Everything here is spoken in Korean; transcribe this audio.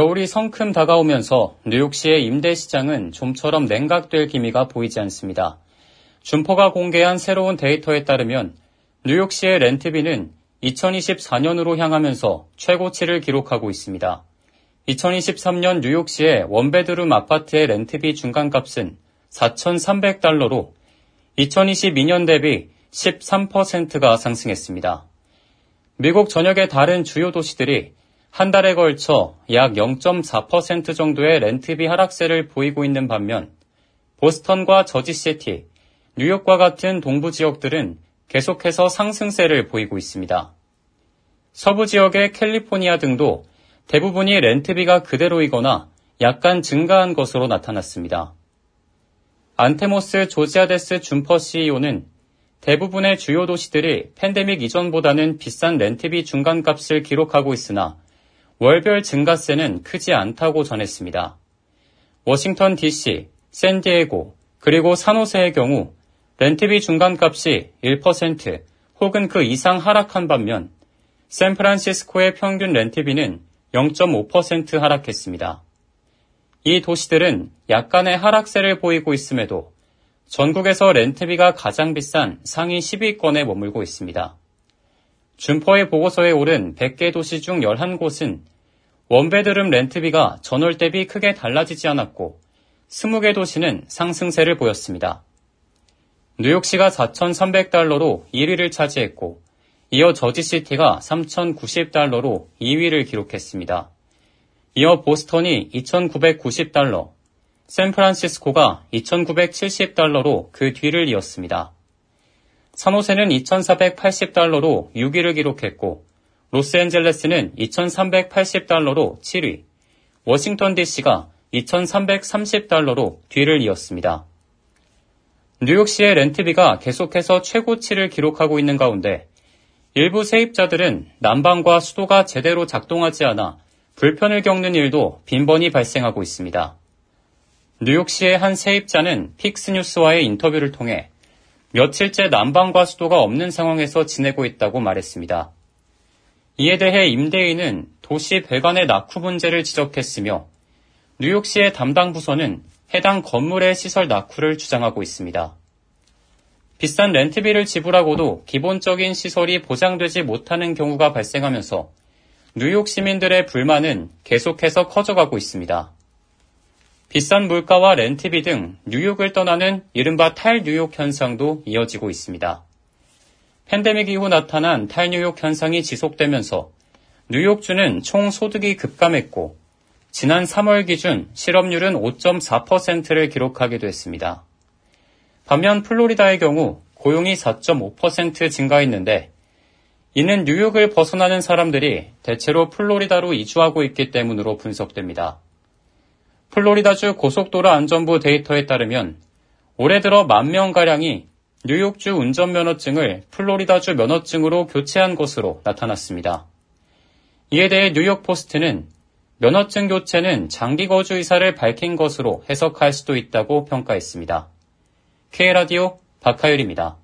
겨울이 성큼 다가오면서 뉴욕시의 임대 시장은 좀처럼 냉각될 기미가 보이지 않습니다. 준포가 공개한 새로운 데이터에 따르면 뉴욕시의 렌트비는 2024년으로 향하면서 최고치를 기록하고 있습니다. 2023년 뉴욕시의 원베드룸 아파트의 렌트비 중간값은 4,300달러로 2022년 대비 13%가 상승했습니다. 미국 전역의 다른 주요 도시들이 한 달에 걸쳐 약 0.4% 정도의 렌트비 하락세를 보이고 있는 반면 보스턴과 저지시티, 뉴욕과 같은 동부 지역들은 계속해서 상승세를 보이고 있습니다. 서부 지역의 캘리포니아 등도 대부분이 렌트비가 그대로이거나 약간 증가한 것으로 나타났습니다. 안테모스 조지아데스 준퍼 CEO는 대부분의 주요 도시들이 팬데믹 이전보다는 비싼 렌트비 중간값을 기록하고 있으나 월별 증가세는 크지 않다고 전했습니다. 워싱턴 DC, 샌디에고, 그리고 산호세의 경우 렌트비 중간값이 1% 혹은 그 이상 하락한 반면 샌프란시스코의 평균 렌트비는 0.5% 하락했습니다. 이 도시들은 약간의 하락세를 보이고 있음에도 전국에서 렌트비가 가장 비싼 상위 10위권에 머물고 있습니다. 준퍼의 보고서에 오른 100개 도시 중 11곳은 원베드룸 렌트비가 전월 대비 크게 달라지지 않았고 20개 도시는 상승세를 보였습니다. 뉴욕시가 4,300달러로 1위를 차지했고 이어 저지시티가 3,090달러로 2위를 기록했습니다. 이어 보스턴이 2,990달러, 샌프란시스코가 2,970달러로 그 뒤를 이었습니다. 산호세는 2,480달러로 6위를 기록했고 로스앤젤레스는 2,380달러로 7위, 워싱턴 DC가 2,330달러로 뒤를 이었습니다. 뉴욕시의 렌트비가 계속해서 최고치를 기록하고 있는 가운데 일부 세입자들은 난방과 수도가 제대로 작동하지 않아 불편을 겪는 일도 빈번히 발생하고 있습니다. 뉴욕시의 한 세입자는 픽스뉴스와의 인터뷰를 통해 며칠째 난방과 수도가 없는 상황에서 지내고 있다고 말했습니다. 이에 대해 임대인은 도시 배관의 낙후 문제를 지적했으며 뉴욕시의 담당 부서는 해당 건물의 시설 낙후를 주장하고 있습니다. 비싼 렌트비를 지불하고도 기본적인 시설이 보장되지 못하는 경우가 발생하면서 뉴욕 시민들의 불만은 계속해서 커져가고 있습니다. 비싼 물가와 렌트비 등 뉴욕을 떠나는 이른바 탈뉴욕 현상도 이어지고 있습니다. 팬데믹 이후 나타난 탈뉴욕 현상이 지속되면서 뉴욕주는 총 소득이 급감했고 지난 3월 기준 실업률은 5.4%를 기록하기도 했습니다. 반면 플로리다의 경우 고용이 4.5% 증가했는데 이는 뉴욕을 벗어나는 사람들이 대체로 플로리다로 이주하고 있기 때문으로 분석됩니다. 플로리다주 고속도로 안전부 데이터에 따르면 올해 들어 만 명가량이 뉴욕주 운전면허증을 플로리다주 면허증으로 교체한 것으로 나타났습니다. 이에 대해 뉴욕포스트는 면허증 교체는 장기 거주 의사를 밝힌 것으로 해석할 수도 있다고 평가했습니다. K라디오 박하율입니다.